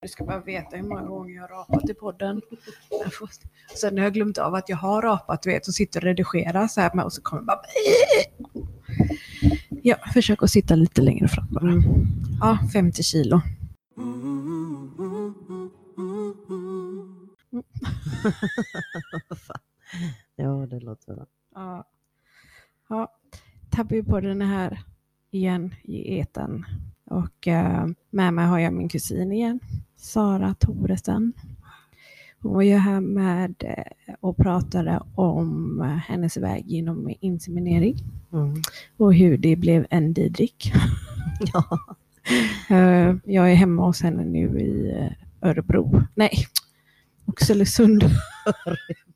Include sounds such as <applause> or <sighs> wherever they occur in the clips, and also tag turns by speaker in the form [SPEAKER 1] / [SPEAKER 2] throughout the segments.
[SPEAKER 1] Du ska bara veta hur många gånger jag har rapat i podden. Jag Sen har jag glömt av att jag har rapat, du vet, och sitter och redigerar så här med och så kommer bara... Ja, försök att sitta lite längre fram bara. Ja, 50 kilo. <laughs>
[SPEAKER 2] ja, det låter bra.
[SPEAKER 1] Ja. ja. Tappar på den här igen i eten. Och eh, med mig har jag min kusin igen, Sara Toresen. Hon var ju här med eh, och pratade om eh, hennes väg genom inseminering
[SPEAKER 2] Mm.
[SPEAKER 1] och hur det blev en didrik. <laughs>
[SPEAKER 2] Ja.
[SPEAKER 1] Eh, jag är hemma hos henne nu i Örebro. Nej, Oxelösund.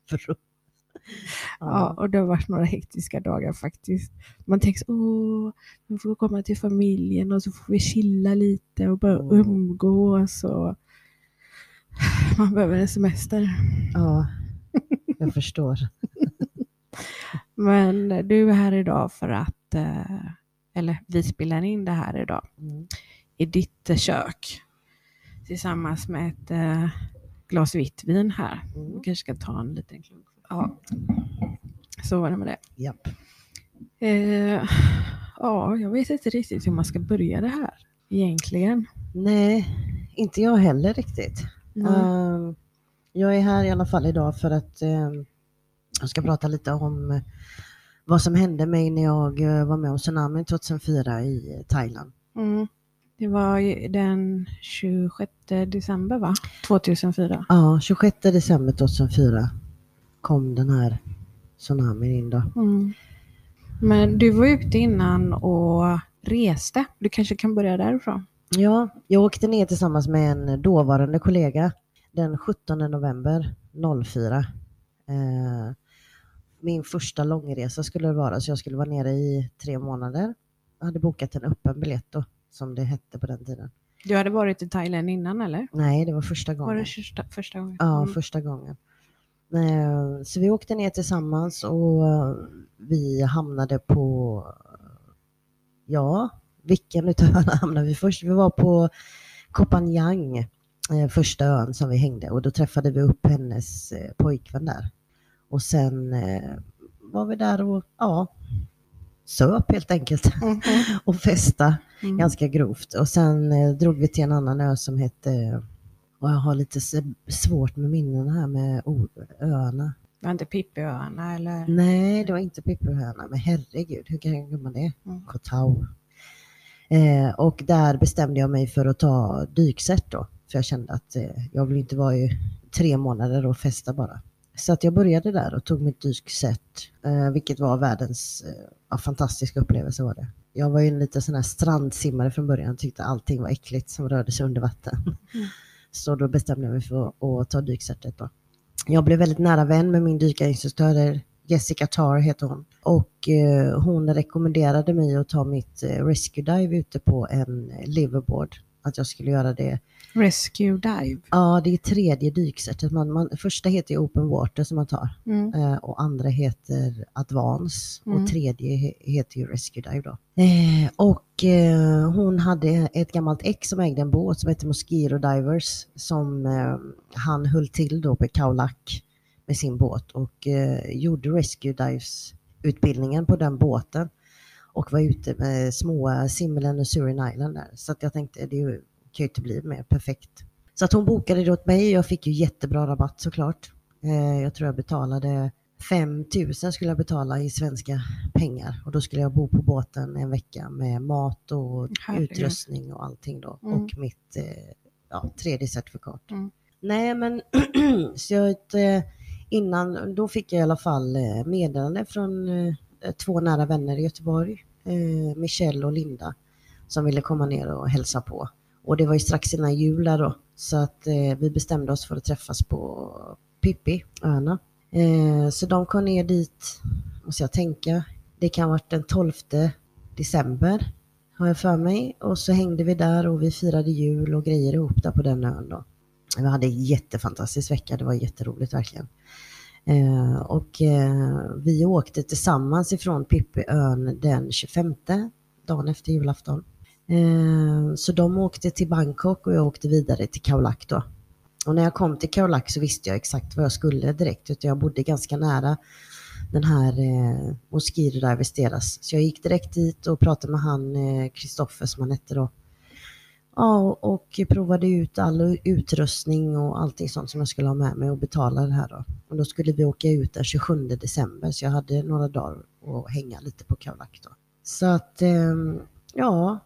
[SPEAKER 2] Örebro.
[SPEAKER 1] Ja, och det har varit några hektiska dagar faktiskt. Man tänker åh, vi får komma till familjen och så får vi chilla lite och bara
[SPEAKER 2] Mm.
[SPEAKER 1] umgås. Och... <sighs> Man behöver en semester.
[SPEAKER 2] ja, jag förstår. <laughs>
[SPEAKER 1] Men du är här idag för att, eh, eller vi spelar in det här idag
[SPEAKER 2] Mm.
[SPEAKER 1] i ditt eh, kök tillsammans med ett eh, glas vitt vin här.
[SPEAKER 2] Mm.
[SPEAKER 1] Kanske ska ta en liten klunk. Ja, så var det med det.
[SPEAKER 2] Japp.
[SPEAKER 1] Eh, ja, jag vet inte riktigt hur man ska börja det här egentligen.
[SPEAKER 2] Nej, inte jag heller riktigt. Ehm, jag är här i alla fall idag för att ehm, jag ska prata lite om vad som hände mig när jag eh, var med om tsunamin 2004 i Thailand.
[SPEAKER 1] Mm. Det var den 26 december va? 2004.
[SPEAKER 2] Ja, 26 december 2004 kom den här tsunamin in då.
[SPEAKER 1] Mm. Men du var ute innan och reste. Du kanske kan börja därifrån?
[SPEAKER 2] Ja, jag åkte ner tillsammans med en dåvarande kollega den 17 november 04. Eh, min första långresa skulle det vara, så jag skulle vara nere i tre månader. Jag hade bokat en öppen biljett då, som det hette på den tiden.
[SPEAKER 1] Du hade varit i Thailand innan eller?
[SPEAKER 2] Nej, det var första
[SPEAKER 1] Var
[SPEAKER 2] gången.
[SPEAKER 1] det första, första gången?
[SPEAKER 2] Ja,
[SPEAKER 1] Mm.
[SPEAKER 2] första gången. Eh, Så vi åkte ner tillsammans och eh, vi hamnade på, ja, vilken utav öarna <laughs> hamnade vi först? Vi var på Koh Phangan, eh, första ön som vi hängde och då träffade vi upp hennes pojkvän där. Och sen var vi där och, ja, söp helt enkelt <laughs>
[SPEAKER 1] Mhm.
[SPEAKER 2] och festa
[SPEAKER 1] Mm.
[SPEAKER 2] ganska grovt. Och sen drog vi till en annan ö som hette, och jag har lite svårt med minnen här med öarna.
[SPEAKER 1] Var inte Pippiöarna eller?
[SPEAKER 2] Nej, det var inte Pippiöarna, men herregud, hur kan jag glömma det?
[SPEAKER 1] Mm.
[SPEAKER 2] Koh Tao. Eh, och där bestämde jag mig för att ta dykset då, för jag kände att eh, jag vill inte vara i tre månader och festa bara. Så att jag började där och tog mitt dykset, eh, vilket var världens eh, fantastiska upplevelse var det. Jag var ju en liten sån här strandsimmare från början, tyckte allting var äckligt som rörde sig under vatten.
[SPEAKER 1] Mm.
[SPEAKER 2] Så då bestämde jag mig för att ta dykcertet. då. Jag blev väldigt nära vän med min dykarinstruktör, Jessica Tar heter hon. Och eh, hon rekommenderade mig att ta mitt eh, rescue dive ute på en eh, liverboard. Att jag skulle göra det.
[SPEAKER 1] Rescue Dive.
[SPEAKER 2] Ja, det är tredje dyksättet. Man, man, första heter Open Water som man tar.
[SPEAKER 1] Mm.
[SPEAKER 2] Eh, och andra heter Advance
[SPEAKER 1] Mm.
[SPEAKER 2] och tredje he- heter ju Rescue Dive då. Eh, och eh, hon hade ett gammalt ex som ägde en båt som hette Mosquito Divers som eh, han höll till då på Kaulak med sin båt och eh, gjorde Rescue Dives utbildningen på den båten och var ute med små Simlen och Surin Island där. Så att jag tänkte det kan ju inte bli mer perfekt. Så att hon bokade det åt mig jag fick ju jättebra rabatt såklart. Eh, jag tror jag betalade 5 000 skulle jag betala i svenska pengar och då skulle jag bo på båten en vecka med mat och
[SPEAKER 1] Herregud.
[SPEAKER 2] utrustning och allting då
[SPEAKER 1] Mm.
[SPEAKER 2] och mitt eh, ja, tredje certifikat.
[SPEAKER 1] Mm.
[SPEAKER 2] Nej men <clears throat> så jag, eh, innan, då fick jag i alla fall meddelande från två nära vänner i Göteborg, eh, Michelle och Linda, som ville komma ner och hälsa på. Och det var ju strax innan jul där då, så att eh, vi bestämde oss för att träffas på Pippi, öarna. Eh, så de kom ner dit, måste jag tänka, det kan ha varit den 12 december har jag för mig. Och så hängde vi där och vi firade jul och grejer ihop där på den ön då. Vi hade en jättefantastisk vecka, det var jätteroligt verkligen. Eh, och eh, vi åkte tillsammans ifrån Pippiön den 25, dagen efter julafton. Eh, så de åkte till Bangkok och jag åkte vidare till Khao Lak då. Och när jag kom till Khao Lak så visste jag exakt vad jag skulle direkt, utan jag bodde ganska nära den här eh, Mosquito där deras. Så jag gick direkt dit och pratade med han Kristoffer eh, som han hette då. Ja, och provade ut all utrustning och allting sånt som jag skulle ha med mig och betala det här då. Och då skulle vi åka ut den 27 december så jag hade några dagar att hänga lite på Khao Lak då. Så att, eh, ja,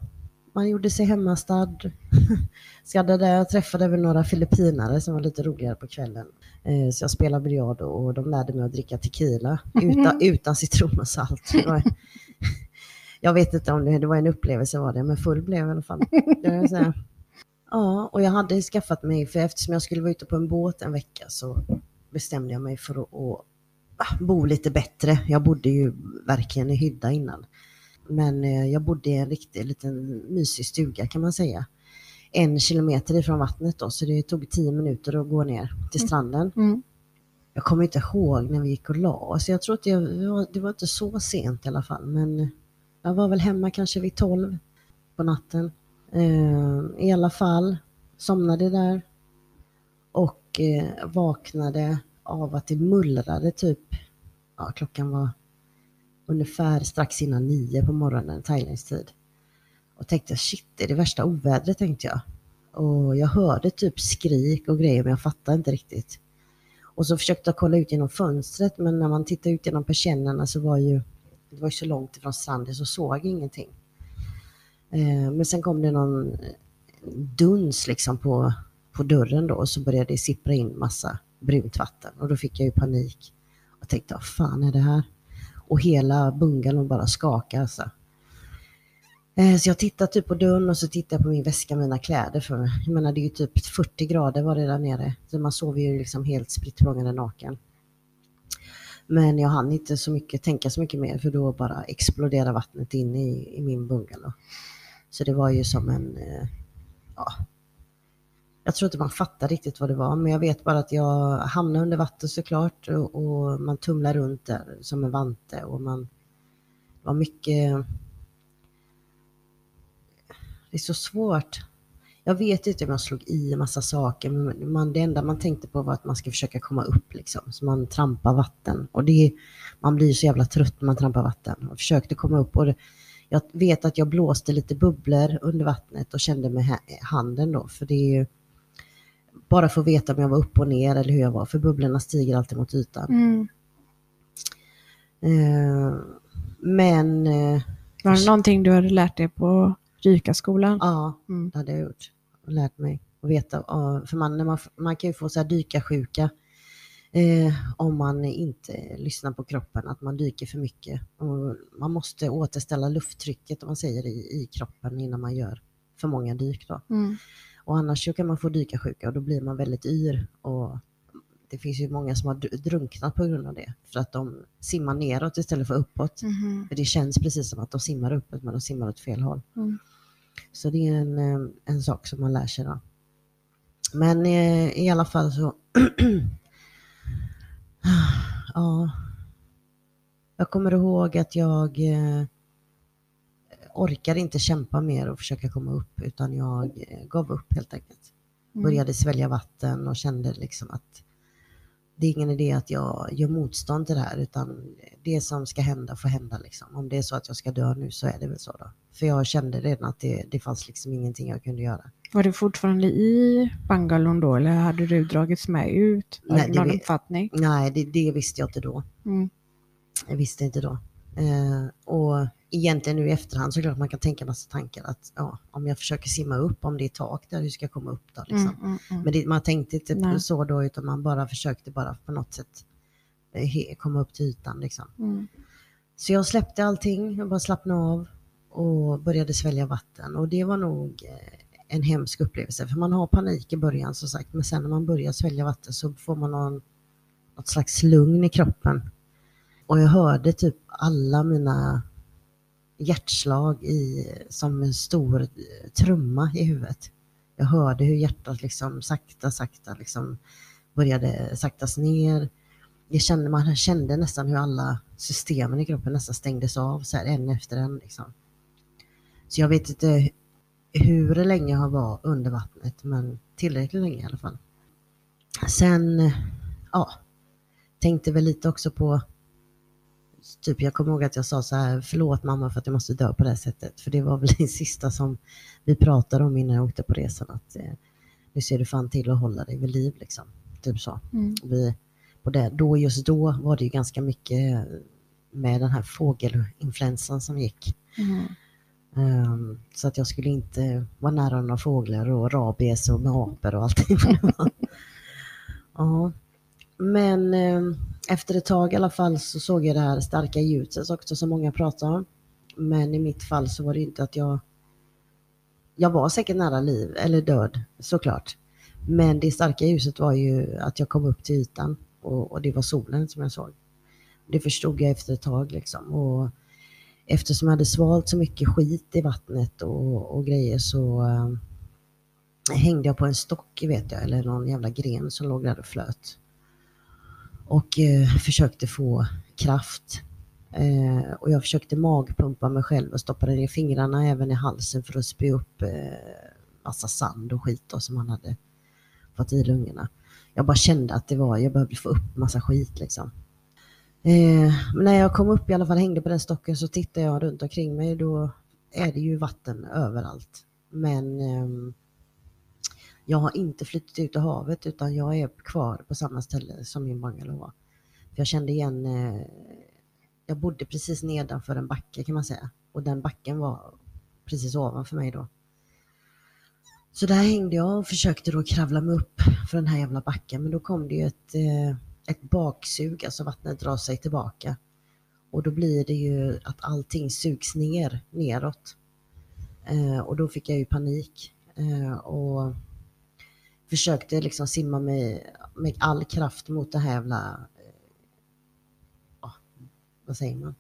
[SPEAKER 2] man gjorde sig hemmastad. <laughs> Skadde där, jag träffade även några filippinare som var lite roligare på kvällen. Eh, så jag spelade biljard och de lärde mig att dricka tequila <laughs> utan, utan citron och salt. Jag vet inte om det, det var en upplevelse var det, men full blev jag i alla fall. <laughs> Ja, och jag hade skaffat mig, för eftersom jag skulle vara ute på en båt en vecka så bestämde jag mig för att, att ah, bo lite bättre. Jag bodde ju verkligen i hydda innan. Men eh, jag bodde i en riktig liten mysig stuga kan man säga. En kilometer ifrån vattnet då, så det tog tio minuter att gå ner till mm. stranden. Mm. Jag kommer inte ihåg när vi gick och la oss. Jag tror att det var, det var inte så sent i alla fall, men jag var väl hemma kanske vid tolv på natten. Eh, I alla fall somnade där och eh, vaknade av att det mullrade typ, ja klockan var ungefär strax innan nio på morgonen, thailändsk tid. Och tänkte shit, det är det värsta ovädret tänkte jag. Och jag hörde typ skrik och grejer men jag fattade inte riktigt. Och så försökte jag kolla ut genom fönstret men när man tittade ut genom persiennerna så var ju det var ju så långt ifrån stranden så såg ingenting. Eh, men sen kom det någon duns liksom på, på dörren då och så började det sippra in massa brunt vatten och då fick jag ju panik. Och tänkte, vad fan är det här? Och hela bungalon bara skakade alltså. Eh, så jag tittade typ på dörren och så tittade jag på min väska, mina kläder. För jag menar det är ju typ 40 grader var det där nere. Så man sover ju liksom helt spritt naken. Men jag hann inte så mycket, tänka så mycket mer för då bara exploderade vattnet in i, i min bungalow. Så det var ju som en, eh, ja, jag tror inte man fattar riktigt vad det var, men jag vet bara att jag hamnade under vatten såklart och, och man tumlar runt där som en vante och man, det var mycket, det är så svårt. Jag vet inte om jag slog i en massa saker, men man, det enda man tänkte på var att man ska försöka komma upp liksom, så man trampar vatten. Och det, man blir så jävla trött när man trampar vatten. Och försökte komma upp och det, jag vet att jag blåste lite bubblor under vattnet och kände med handen då, för det är ju bara för att veta om jag var upp och ner eller hur jag var, för bubblorna stiger alltid mot ytan. Mm. Uh, men... Uh,
[SPEAKER 1] var det någonting du hade lärt dig på dykarskolan?
[SPEAKER 2] Ja, mm. det hade jag gjort. Och lärt mig att veta. För man, man, man kan ju få så här dykarsjuka eh, om man inte lyssnar på kroppen, att man dyker för mycket. Och man måste återställa lufttrycket, om man säger, i, i kroppen innan man gör för många dyk. Då. Mm. Och annars så kan man få dykarsjuka och då blir man väldigt yr. Och det finns ju många som har drunknat på grund av det, för att de simmar neråt istället för uppåt. Mm. För det känns precis som att de simmar uppåt, men de simmar åt fel håll. Mm. Så det är en, eh, en sak som man lär sig då. Men eh, i alla fall så... <clears throat> ja. Jag kommer ihåg att jag eh, orkar inte kämpa mer och försöka komma upp utan jag gav upp helt enkelt. Mm. Började svälja vatten och kände liksom att det är ingen idé att jag gör motstånd till det här utan det som ska hända får hända liksom. Om det är så att jag ska dö nu så är det väl så då. För jag kände redan att det, det fanns liksom ingenting jag kunde göra.
[SPEAKER 1] Var du fortfarande i bangalon då eller hade du dragits med ut? Har nej, någon det, uppfattning?
[SPEAKER 2] Nej, det, det, visste jag inte då. Mm. Jag visste inte då. Eh, och egentligen nu i efterhand så är det klart man kan tänka massa tankar att ja, om jag försöker simma upp, om det är tak där, hur ska jag komma upp då? Liksom. Mm, mm, mm. Men det, man tänkte inte Nej. så då, utan man bara försökte bara på något sätt eh, komma upp till ytan. Liksom. Mm. Så jag släppte allting, jag bara slappnade av och började svälja vatten och det var nog eh, en hemsk upplevelse, för man har panik i början som sagt, men sen när man börjar svälja vatten så får man någon, något slags lugn i kroppen. Och jag hörde typ alla mina hjärtslag i, som en stor trumma i huvudet. Jag hörde hur hjärtat liksom sakta, sakta liksom började saktas ner. Jag kände, man kände nästan hur alla systemen i kroppen nästan stängdes av så här en efter en. Liksom. Så jag vet inte hur länge jag var under vattnet, men tillräckligt länge i alla fall. Sen, ja, tänkte väl lite också på Typ jag kommer ihåg att jag sa så här, förlåt mamma för att jag måste dö på det här sättet. För det var väl <laughs> det sista som vi pratade om innan jag åkte på resan. Att eh, nu ser du fan till att hålla dig vid liv liksom. Typ så.
[SPEAKER 1] Mm.
[SPEAKER 2] Vi, på det, då, just då var det ju ganska mycket med den här fågelinfluensan som gick.
[SPEAKER 1] Mm.
[SPEAKER 2] Um, så att jag skulle inte vara nära några fåglar och rabies och med apor och allting. <laughs> <laughs> ja. Men eh, efter ett tag i alla fall så såg jag det här starka ljuset också som många pratar om. Men i mitt fall så var det inte att jag... Jag var säkert nära liv, eller död såklart. Men det starka ljuset var ju att jag kom upp till ytan och, och det var solen som jag såg. Det förstod jag efter ett tag liksom. Och eftersom jag hade svalt så mycket skit i vattnet och, och grejer så äh, hängde jag på en stock vet jag, eller någon jävla gren som låg där och flöt och eh, försökte få kraft. Eh, och jag försökte magpumpa mig själv och stoppade ner fingrarna även i halsen för att spy upp eh, massa sand och skit då, som han hade fått i lungorna. Jag bara kände att det var, jag behövde få upp massa skit liksom. Eh, men när jag kom upp i alla fall, hängde på den stocken, så tittade jag runt omkring mig. Då är det ju vatten överallt. Men eh, jag har inte flyttat ut i havet utan jag är kvar på samma ställe som min bungalow var. För jag kände igen, eh, jag bodde precis nedanför en backe kan man säga. Och den backen var precis ovanför mig då. Så där hängde jag och försökte då kravla mig upp för den här jävla backen. Men då kom det ju ett, eh, ett baksug, alltså vattnet drar sig tillbaka. Och då blir det ju att allting sugs ner, neråt. Eh, och då fick jag ju panik. Eh, och försökte liksom simma med, med all kraft mot det här jävla, eh, vad säger man,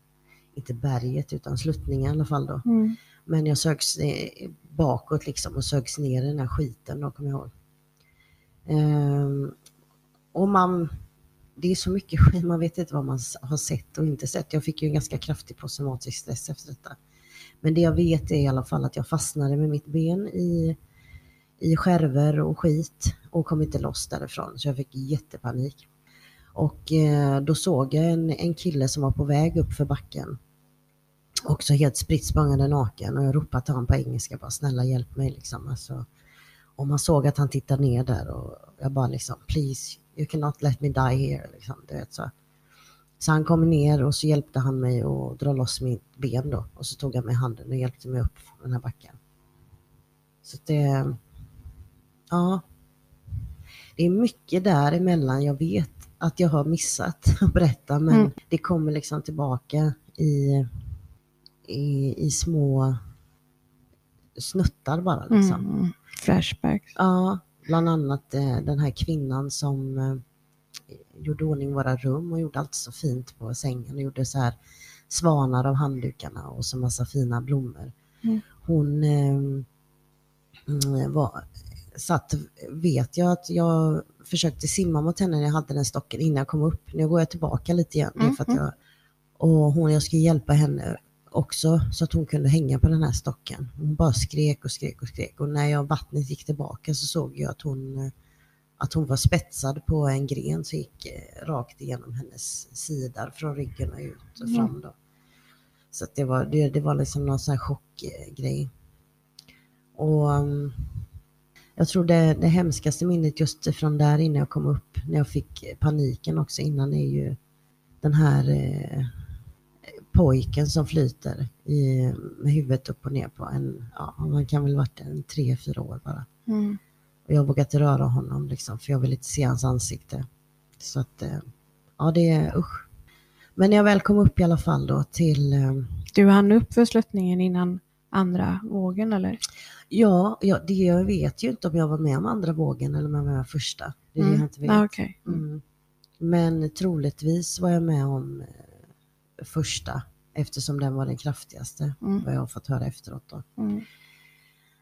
[SPEAKER 2] inte berget utan sluttningen i alla fall då.
[SPEAKER 1] Mm.
[SPEAKER 2] Men jag sögs bakåt liksom och sögs ner i den här skiten då, kommer jag ihåg. Ehm, och man, det är så mycket skit, man vet inte vad man har sett och inte sett. Jag fick ju en ganska kraftig posttraumatisk stress efter detta. Men det jag vet är i alla fall att jag fastnade med mitt ben i i skärvor och skit och kom inte loss därifrån så jag fick jättepanik. Och eh, då såg jag en, en kille som var på väg upp för backen. Också helt spritt språngande naken och jag ropade till honom på engelska bara snälla hjälp mig liksom. Alltså, och man såg att han tittade ner där och jag bara liksom please you cannot let me die here. Liksom, du vet, så. så han kom ner och så hjälpte han mig att dra loss mitt ben då och så tog han mig i handen och hjälpte mig upp den här backen. Så det, Ja. Det är mycket däremellan jag vet att jag har missat <laughs> att berätta men mm. det kommer liksom tillbaka i, i, i små snuttar bara. Liksom.
[SPEAKER 1] Mm. Flashbacks.
[SPEAKER 2] Ja, bland annat eh, den här kvinnan som eh, gjorde ordning våra rum och gjorde allt så fint på sängen och gjorde så här svanar av handdukarna och så massa fina blommor. Mm. Hon eh, mm, var satt vet jag att jag försökte simma mot henne när jag hade den stocken innan jag kom upp. Nu går jag tillbaka lite igen. Mm. För att mm. jag, och hon, jag skulle hjälpa henne också så att hon kunde hänga på den här stocken. Hon bara skrek och skrek och skrek och när jag vattnet gick tillbaka så såg jag att hon, att hon var spetsad på en gren som gick eh, rakt igenom hennes sida från ryggen och ut och fram. Då. Så det, var, det, det var liksom någon sån här chockgrej. Och um, jag tror det, det hemskaste minnet just från där innan jag kom upp, när jag fick paniken också innan, är ju den här eh, pojken som flyter i, med huvudet upp och ner på en, ja, han kan väl varit en tre, fyra år bara.
[SPEAKER 1] Mm.
[SPEAKER 2] Och jag vågade inte röra honom liksom, för jag ville inte se hans ansikte. Så att, eh, ja det är usch. Men när jag väl kom upp i alla fall då till... Eh,
[SPEAKER 1] du hann upp för sluttningen innan andra vågen eller?
[SPEAKER 2] Ja, ja det, jag vet ju inte om jag var med om andra vågen eller om jag var med om första. Det är mm. det jag inte vet.
[SPEAKER 1] Ah, okay.
[SPEAKER 2] mm. Men troligtvis var jag med om eh, första eftersom den var den kraftigaste, mm. vad jag har fått höra efteråt. Då.
[SPEAKER 1] Mm.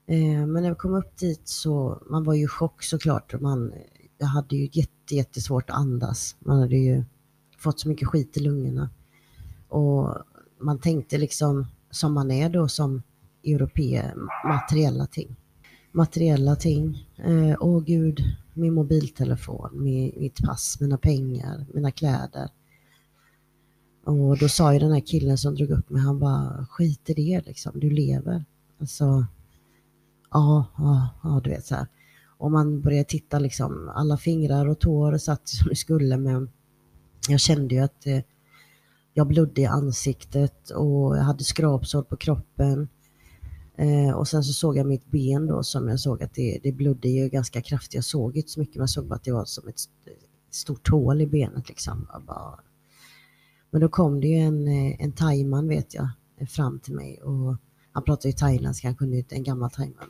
[SPEAKER 2] Eh, men när jag kom upp dit så, man var ju i chock såklart. Man, jag hade ju jätte, jättesvårt att andas. Man hade ju fått så mycket skit i lungorna. Och man tänkte liksom, som man är då som europe, materiella ting. Materiella ting. Eh, åh gud, min mobiltelefon, min, mitt pass, mina pengar, mina kläder. Och då sa ju den här killen som drog upp mig, han bara skit i det liksom, du lever. Alltså, ja, ja, ja du vet så här. Och man började titta liksom, alla fingrar och tår satt som det skulle men jag kände ju att eh, jag blödde i ansiktet och jag hade skrapsår på kroppen. Eh, och sen så såg jag mitt ben då som jag såg att det, det blödde ju ganska kraftigt. Jag såg inte så mycket men jag såg bara att det var som ett stort hål i benet liksom. Bara... Men då kom det ju en, eh, en thaiman vet jag eh, fram till mig och han pratade ju thailändska, han kunde ju en gammal thaiman.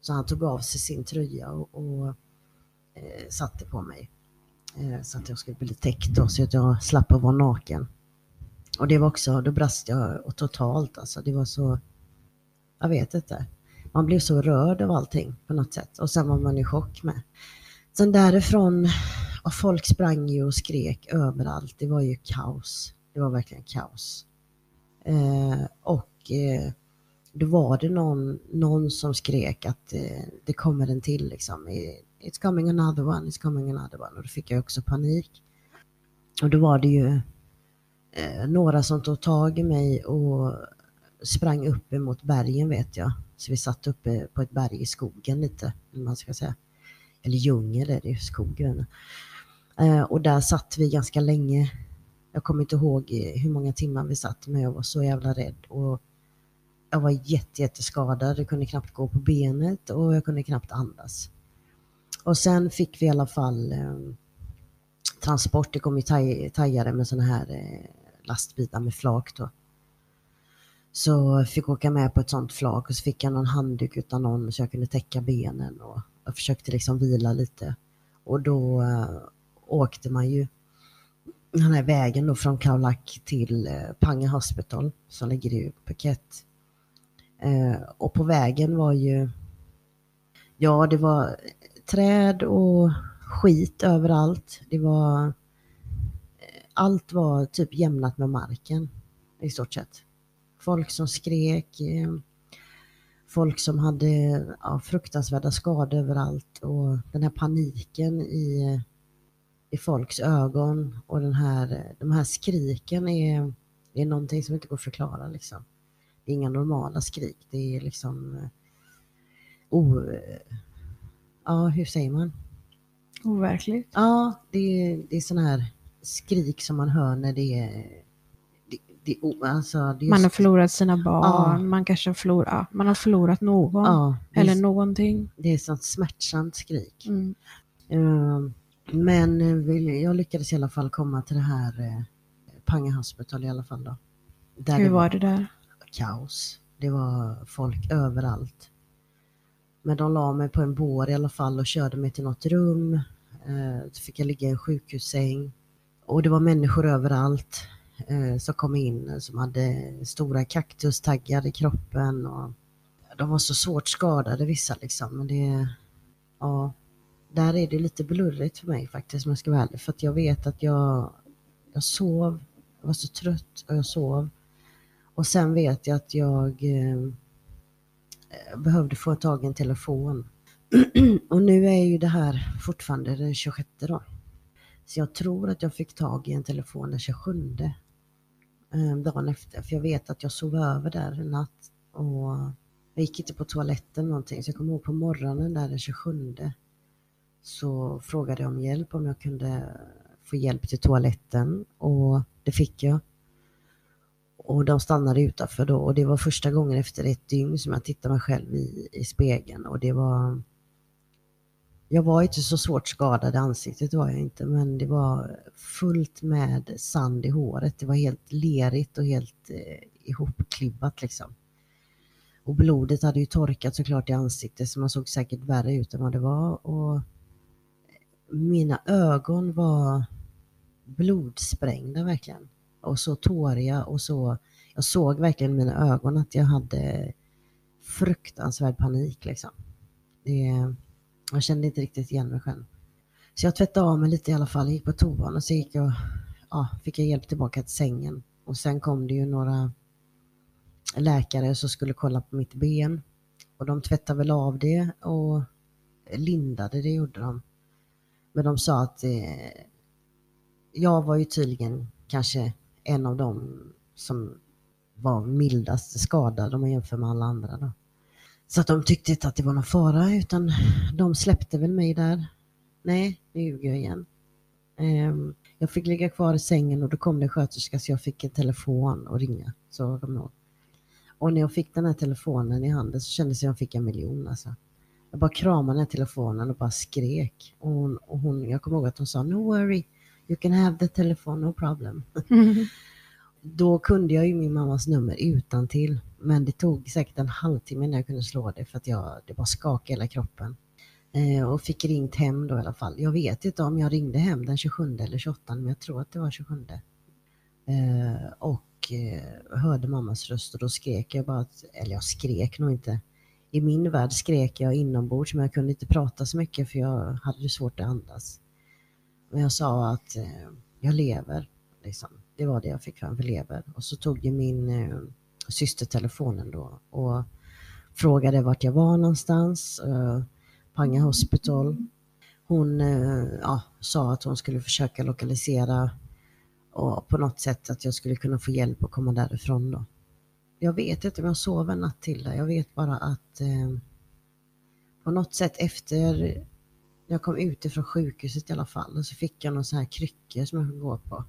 [SPEAKER 2] Så han tog av sig sin tröja och, och eh, satte på mig. Eh, så att jag skulle bli täckt då, så att jag slapp att vara naken. Och det var också, då brast jag totalt alltså. Det var så, jag vet inte. Man blev så rörd av allting på något sätt. Och sen var man i chock med. Sen därifrån, och folk sprang ju och skrek överallt. Det var ju kaos. Det var verkligen kaos. Eh, och eh, då var det någon, någon som skrek att eh, det kommer en till liksom. It's coming another one, it's coming another one. Och då fick jag också panik. Och då var det ju eh, några som tog tag i mig och sprang upp emot bergen vet jag. Så vi satt uppe på ett berg i skogen lite, eller man ska säga. Eller djungel är det ju, skogen. Eh, och där satt vi ganska länge. Jag kommer inte ihåg hur många timmar vi satt, men jag var så jävla rädd. Och jag var jätte, jätteskadad. Jag kunde knappt gå på benet och jag kunde knappt andas. Och sen fick vi i alla fall eh, transport. Det kom ju taj, tajare med sådana här eh, lastbilar med flak då. Så jag fick åka med på ett sånt flak och så fick jag någon handduk utan någon så jag kunde täcka benen och jag försökte liksom vila lite. Och då eh, åkte man ju den här vägen då från Kaulak till eh, Panga Hospital som ligger i Phuket. Eh, och på vägen var ju, ja det var träd och skit överallt. Det var, eh, allt var typ jämnat med marken i stort sett. Folk som skrek, eh, folk som hade ja, fruktansvärda skador överallt och den här paniken i, i folks ögon och den här, de här skriken är, är någonting som inte går att förklara liksom. Det är inga normala skrik, det är liksom oh, ja hur säger man?
[SPEAKER 1] Overkligt.
[SPEAKER 2] Ja, det är, det är sån här skrik som man hör när det är det, alltså, det
[SPEAKER 1] man har förlorat sina barn, ja. man kanske har förlorat, ja, man har förlorat någon ja, eller är, någonting.
[SPEAKER 2] Det är ett sånt smärtsamt skrik. Mm. Uh, men jag lyckades i alla fall komma till det här uh, Panga Hospital i alla fall då.
[SPEAKER 1] Hur det var, var det där?
[SPEAKER 2] Kaos. Det var folk överallt. Men de la mig på en bår i alla fall och körde mig till något rum. Eh, så fick jag ligga i en sjukhussäng. Och det var människor överallt eh, Eh, som kom in som hade stora kaktustaggar i kroppen. Och de var så svårt skadade vissa liksom. Men det, ja, där är det lite blurrigt för mig faktiskt om jag ska vara ärlig. För att jag vet att jag, jag sov, jag var så trött och jag sov. Och sen vet jag att jag eh, eh behövde få tag i en telefon. <clears throat> och nu är ju det här fortfarande den 26 då. Så jag tror att jag fick tag i en telefon den 27 Eh, dagen efter. För jag vet att jag sov över där en natt och jag gick inte på toaletten någonting. Så jag kommer ihåg på morgonen där den 27 så frågade jag om hjälp om jag kunde få hjälp till toaletten och det fick jag. Och de stannade utanför då och det var första gången efter ett dygn som jag tittade mig själv i, i spegeln och det var jag var inte så svårt skadad i ansiktet var jag inte men det var fullt med sand i håret. Det var helt lerigt och helt eh, ihopklibbat liksom. Och blodet hade ju torkat såklart i ansiktet så man såg säkert värre ut än vad det var och mina ögon var blodsprängda verkligen och så tåriga och så, jag såg verkligen i mina ögon att jag hade fruktansvärd panik liksom. Det, jag kände inte riktigt igen mig själv. Så jag tvättade av mig lite i alla fall, gick på toan och så gick jag, ja, fick jag hjälp tillbaka till sängen. Och sen kom det ju några läkare som skulle kolla på mitt ben. Och de tvättade väl av det och lindade, det gjorde de. Men de sa att eh, jag var ju tydligen kanske en av dem som var mildast skadad om man jämför med alla andra. Då. Så att de tyckte inte att det var någon fara utan de släppte väl mig där. Nej, nu ljuger jag igen. Um, jag fick ligga kvar i sängen och då kom det en sköterska så jag fick en telefon och ringa. Så kom jag Och när jag fick den här telefonen i handen så kändes det som jag fick en miljon alltså. Jag bara kramade den här telefonen och bara skrek. Och hon, och hon, jag kommer ihåg att hon sa No worry, you can have the telephone, no problem. Mm. <laughs> Då kunde jag ju min mammas nummer utan till. Men det tog säkert en halvtimme när jag kunde slå det för att jag, det bara skakade hela kroppen. Eh, och fick ringt hem då i alla fall. Jag vet inte om jag ringde hem den 27 eller 28 men jag tror att det var 27. Eh, och eh, hörde mammas röst och då skrek jag bara, att, eller jag skrek nog inte. I min värld skrek jag inombords men jag kunde inte prata så mycket för jag hade svårt att andas. Men jag sa att eh, jag lever. Liksom. Det var det jag fick fram, för lever. Och så tog ju min eh, syster telefonen då och frågade vart jag var någonstans. Eh, Panga Hospital. Hon eh, ja, sa att hon skulle försöka lokalisera och på något sätt att jag skulle kunna få hjälp att komma därifrån då. Jag vet inte om jag sov en natt till där. Jag vet bara att eh, på något sätt efter jag kom ut ifrån sjukhuset i alla fall så fick jag någon sån här kryckor som jag kunde gå på.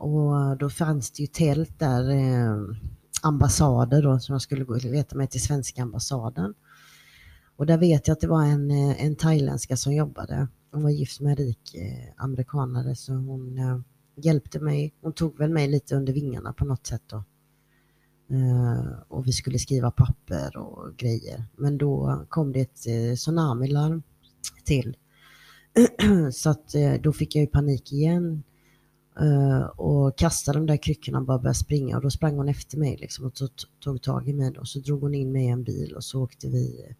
[SPEAKER 2] Och då fanns det ju tält där, eh, ambassader då som jag skulle gå och leta mig till svenska ambassaden. Och där vet jag att det var en, eh, en thailändska som jobbade. Hon var gift med en rik eh, amerikanare så hon eh, hjälpte mig. Hon tog väl mig lite under vingarna på något sätt då. Eh, och vi skulle skriva papper och grejer. Men då kom det ett eh, tsunamilarm till. <clears throat> så att eh, då fick jag ju panik igen. Uh, och kastade de där kryckorna och bara började springa och då sprang hon efter mig liksom och tog, tag i mig och så drog hon in mig i en bil och så åkte vi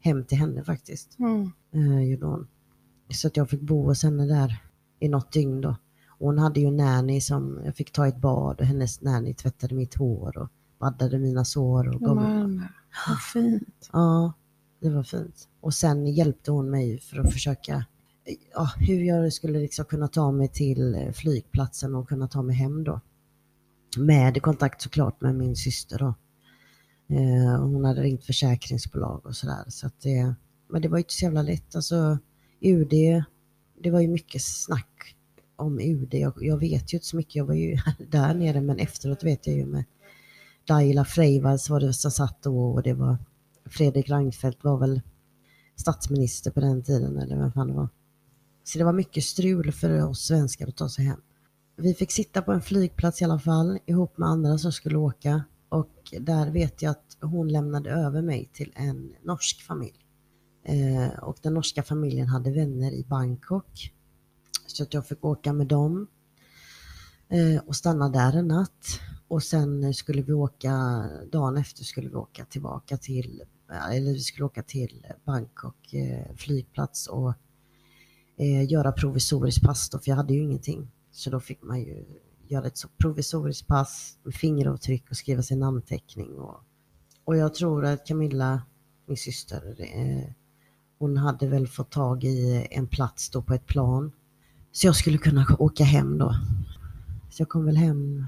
[SPEAKER 2] hem till henne faktiskt. Mm. Uh, Så att jag fick bo hos henne där i något dygn då. Och hon hade ju nanny som jag fick ta ett bad och hennes nanny tvättade mitt hår och baddade mina sår. Och
[SPEAKER 1] gav mig... Vad fint.
[SPEAKER 2] Ja, det var fint. Och sen hjälpte hon mig för att försöka ja, hur jag skulle liksom kunna ta mig till eh, flygplatsen och kunna ta mig hem då. Med kontakt såklart med min syster då. Eh, hon hade ringt försäkringsbolag och sådär. Så att det, men det var ju inte så jävla lätt. Alltså UD, det var ju mycket snack om UD. Jag, jag vet ju inte så mycket, jag var ju <laughs> där nere men efteråt vet jag ju med Daila Freivalds var det som satt då och det var Fredrik Reinfeldt var väl statsminister på den tiden eller vem fan det var. Så det var mycket strul för oss svenskar att ta sig hem. Vi fick sitta på en flygplats i alla fall ihop med andra som skulle åka och där vet jag att hon lämnade över mig till en norsk familj. Eh, och den norska familjen hade vänner i Bangkok. Så att jag fick åka med dem eh, och stanna där en natt. Och sen skulle vi åka, dagen efter skulle vi åka tillbaka till, eller vi skulle åka till Bangkok eh, flygplats och eh, göra provisoriskt pass då, för jag hade ju ingenting. Så då fick man ju göra ett så provisoriskt pass med fingeravtryck och skriva sin namnteckning. Och, och jag tror att Camilla, min syster, eh, hon hade väl fått tag i en plats då på ett plan. Så jag skulle kunna åka hem då. Så jag kom väl hem,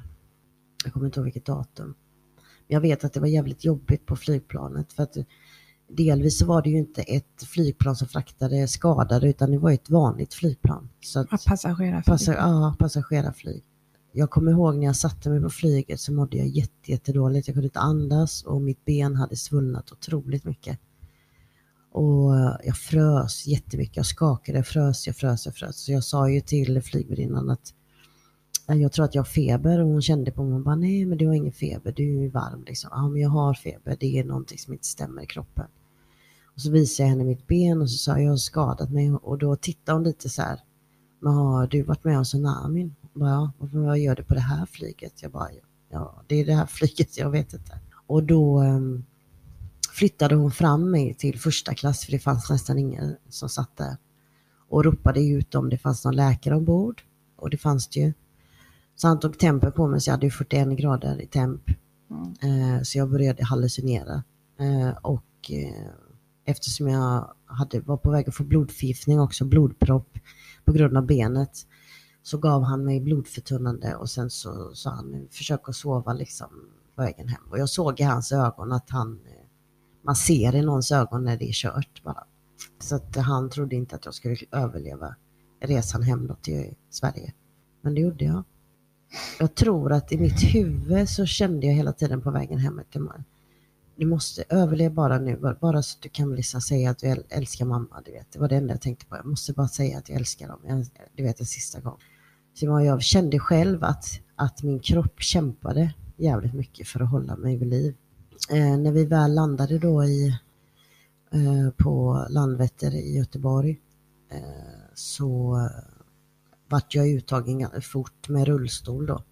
[SPEAKER 2] jag kommer inte ihåg vilket datum. Men jag vet att det var jävligt jobbigt på flygplanet för att delvis så var det ju inte ett flygplan som fraktade skadade utan det var ett vanligt flygplan.
[SPEAKER 1] Så att, passagerarflyg?
[SPEAKER 2] Passa, ja, passagerarflyg. Jag kommer ihåg när jag satte mig på flyget så mådde jag jättedåligt. Jag kunde inte andas och mitt ben hade svullnat otroligt mycket. Och jag frös jättemycket. Jag skakade, jag frös, jag frös, jag frös. Så jag sa ju till flygvärdinnan att jag tror att jag har feber och hon kände på mig och bara nej men du har ingen feber, du är varm liksom. Ja men jag har feber, det är någonting som inte stämmer i kroppen. Och så visade jag henne mitt ben och så sa jag, jag har skadat mig och då tittade hon lite så här. Men har du varit med om tsunamin? ja, vad gör du på det här flyget? Jag bara, ja, det är det här <laughs> flyget, jag vet inte. Och då um, flyttade hon fram mig till första klass, för det fanns nästan ingen som satt där. Och ropade ut om det fanns någon läkare ombord. Och det fanns det ju. Så han tog tempen på mig, så jag hade ju 41 grader i temp.
[SPEAKER 1] Mm.
[SPEAKER 2] Eh, så jag började hallucinera. Eh, och eh, eftersom jag hade, var på väg att få blodförgiftning också, blodpropp på grund av benet, så gav han mig blodförtunnande och sen så sa han försök att sova liksom på vägen hem. Och jag såg i hans ögon att han, eh, man ser i någons ögon när det är kört bara. Så att han trodde inte att jag skulle överleva resan hem då till Sverige. Men det gjorde jag. Jag tror att i mitt huvud så kände jag hela tiden på vägen hem att du måste överleva bara nu, bara- så att du kan liksom säga att du älskar mamma. Du vet. Det var det enda jag tänkte på. Jag måste bara säga att jag älskar dem. Jag, du vet en sista gång. Så jag- kände själv att, att min kropp kämpade jävligt mycket för att hålla mig vid liv. Eh, när vi väl landade då i, eh, på Landvetter i Göteborg eh, så vart jag uttagen ganska fort med rullstol då.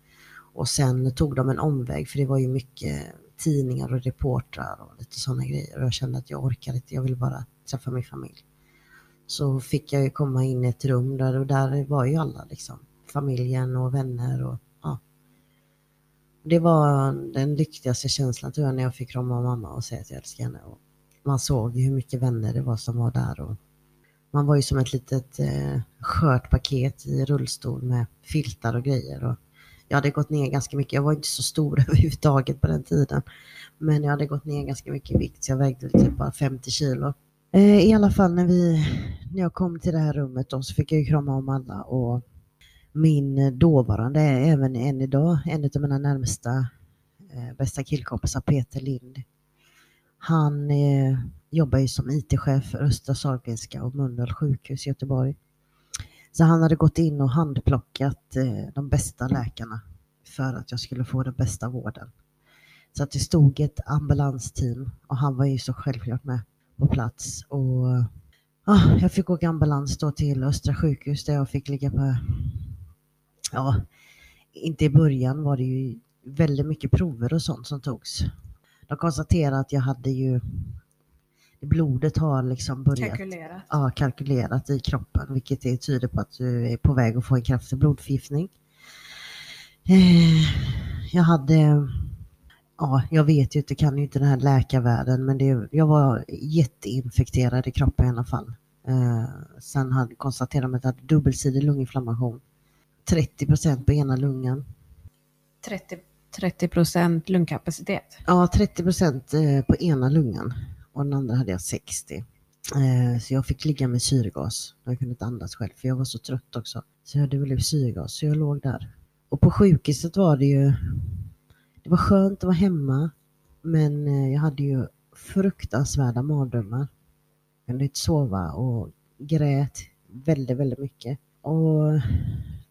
[SPEAKER 2] Och sen tog de en omväg för det var ju mycket tidningar och reportrar och lite sådana grejer. Och jag kände att jag orkar inte, jag vill bara träffa min familj. Så fick jag ju komma in i ett rum där och där var ju alla liksom. Familjen och vänner och ja. Det var den lyckligaste känslan tror jag när jag fick krama mamma och säga att jag älskar henne. Och man såg ju hur mycket vänner det var som var där och man var ju som ett litet eh, skört paket i rullstol med filtar och grejer. Och jag hade gått ner ganska mycket, jag var inte så stor <laughs> överhuvudtaget på den tiden. Men jag hade gått ner ganska mycket i vikt så jag vägde typ bara 50 kilo. Eh, I alla fall när, vi, när jag kom till det här rummet då, så fick jag ju krama om alla och min dåvarande, även än idag, en av mina närmsta eh, bästa killkompisar Peter Lind. Han eh, jobbar ju som IT-chef för Östra Sahlgrenska och Mölndal sjukhus i Göteborg. Så han hade gått in och handplockat eh, de bästa läkarna för att jag skulle få den bästa vården. Så att det stod ett ambulansteam och han var ju så självklart med på plats. Och ah, Jag fick åka ambulans då till Östra sjukhus där jag fick ligga på, ja, inte i början var det ju väldigt mycket prover och sånt som togs. De konstaterade att jag hade ju, blodet har liksom börjat
[SPEAKER 1] Kalkylerat.
[SPEAKER 2] ja, kalkylerat i kroppen, vilket är tyder på att du är på väg att få en kraftig blodförgiftning. Eh, jag hade, ja, jag vet ju inte, kan ju inte den här läkarvärlden, men det, jag var jätteinfekterad i kroppen i alla fall. Eh, sen hade konstaterat att jag hade dubbelsidig lunginflammation. 30 procent på ena lungan.
[SPEAKER 1] 30, 30 procent lungkapacitet.
[SPEAKER 2] Ja, 30 procent eh, på ena lungan och den andra hade jag 60. Eh, Så jag fick ligga med syrgas. Jag kunde inte andas själv för jag var så trött också. Så jag hade väl syrgas så jag låg där. Och på sjukhuset var det ju, det var skönt att vara hemma men eh, jag hade ju fruktansvärda mardrömmar. Jag kunde inte sova och grät väldigt, väldigt mycket. Och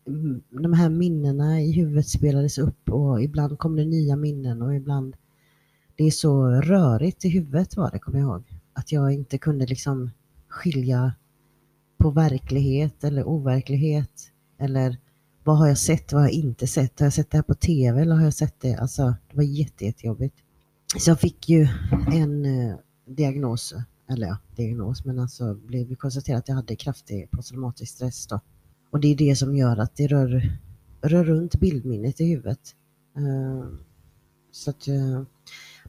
[SPEAKER 2] mm, de här minnena i huvudet spelades upp och ibland kom det nya minnen och ibland det är så rörigt i huvudet var det, kommer jag ihåg. Att jag inte kunde liksom skilja på verklighet eller overklighet. Eller vad har jag sett, vad har jag inte sett? Har jag sett det här på TV eller har jag sett det? Alltså, det var jätte, jättejobbigt. Så jag fick ju en eh, diagnos, eller ja, diagnos, men alltså blev konstaterat att jag hade kraftig posttraumatisk stress då. Och det är det som gör att det rör, rör runt bildminnet i huvudet. Eh, så att eh,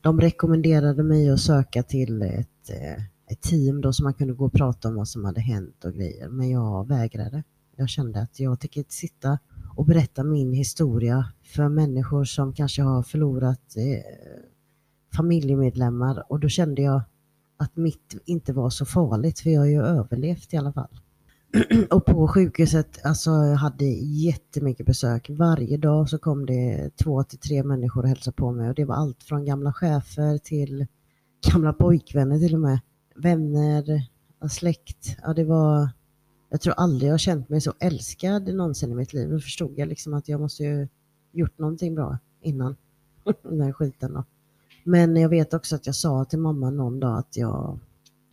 [SPEAKER 2] de rekommenderade mig att söka till ett, eh, ett team då som man kunde gå och prata om vad som hade hänt och grejer. Men jag vägrade. Jag kände att jag tänker inte sitta och berätta min historia för människor som kanske har förlorat eh, familjemedlemmar och då kände jag att mitt inte var så farligt för jag har ju överlevt i alla fall. <clears throat> och på sjukhuset, alltså jag hade jättemycket besök. Varje dag så kom det två till tre människor och hälsade på mig och det var allt från gamla chefer till gamla pojkvänner till och med. Vänner och släkt. Ja, det var, jag tror aldrig jag har känt mig så älskad någonsin i mitt liv. Då förstod jag liksom att jag måste ju gjort någonting bra innan <laughs> den här skiten då. Men jag vet också att jag sa till mamma någon dag att jag